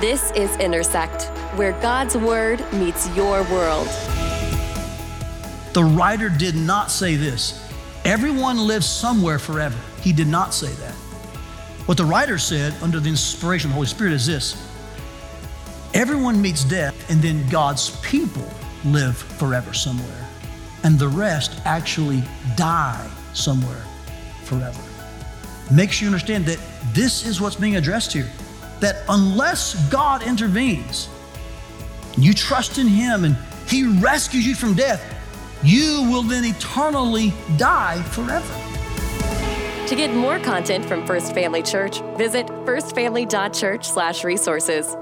This is Intersect, where God's Word meets your world. The writer did not say this everyone lives somewhere forever. He did not say that. What the writer said under the inspiration of the Holy Spirit is this everyone meets death, and then God's people live forever somewhere. And the rest actually die somewhere forever. Make sure you understand that this is what's being addressed here. That unless God intervenes, you trust in Him and He rescues you from death, you will then eternally die forever. To get more content from First Family Church, visit firstfamily.church/resources.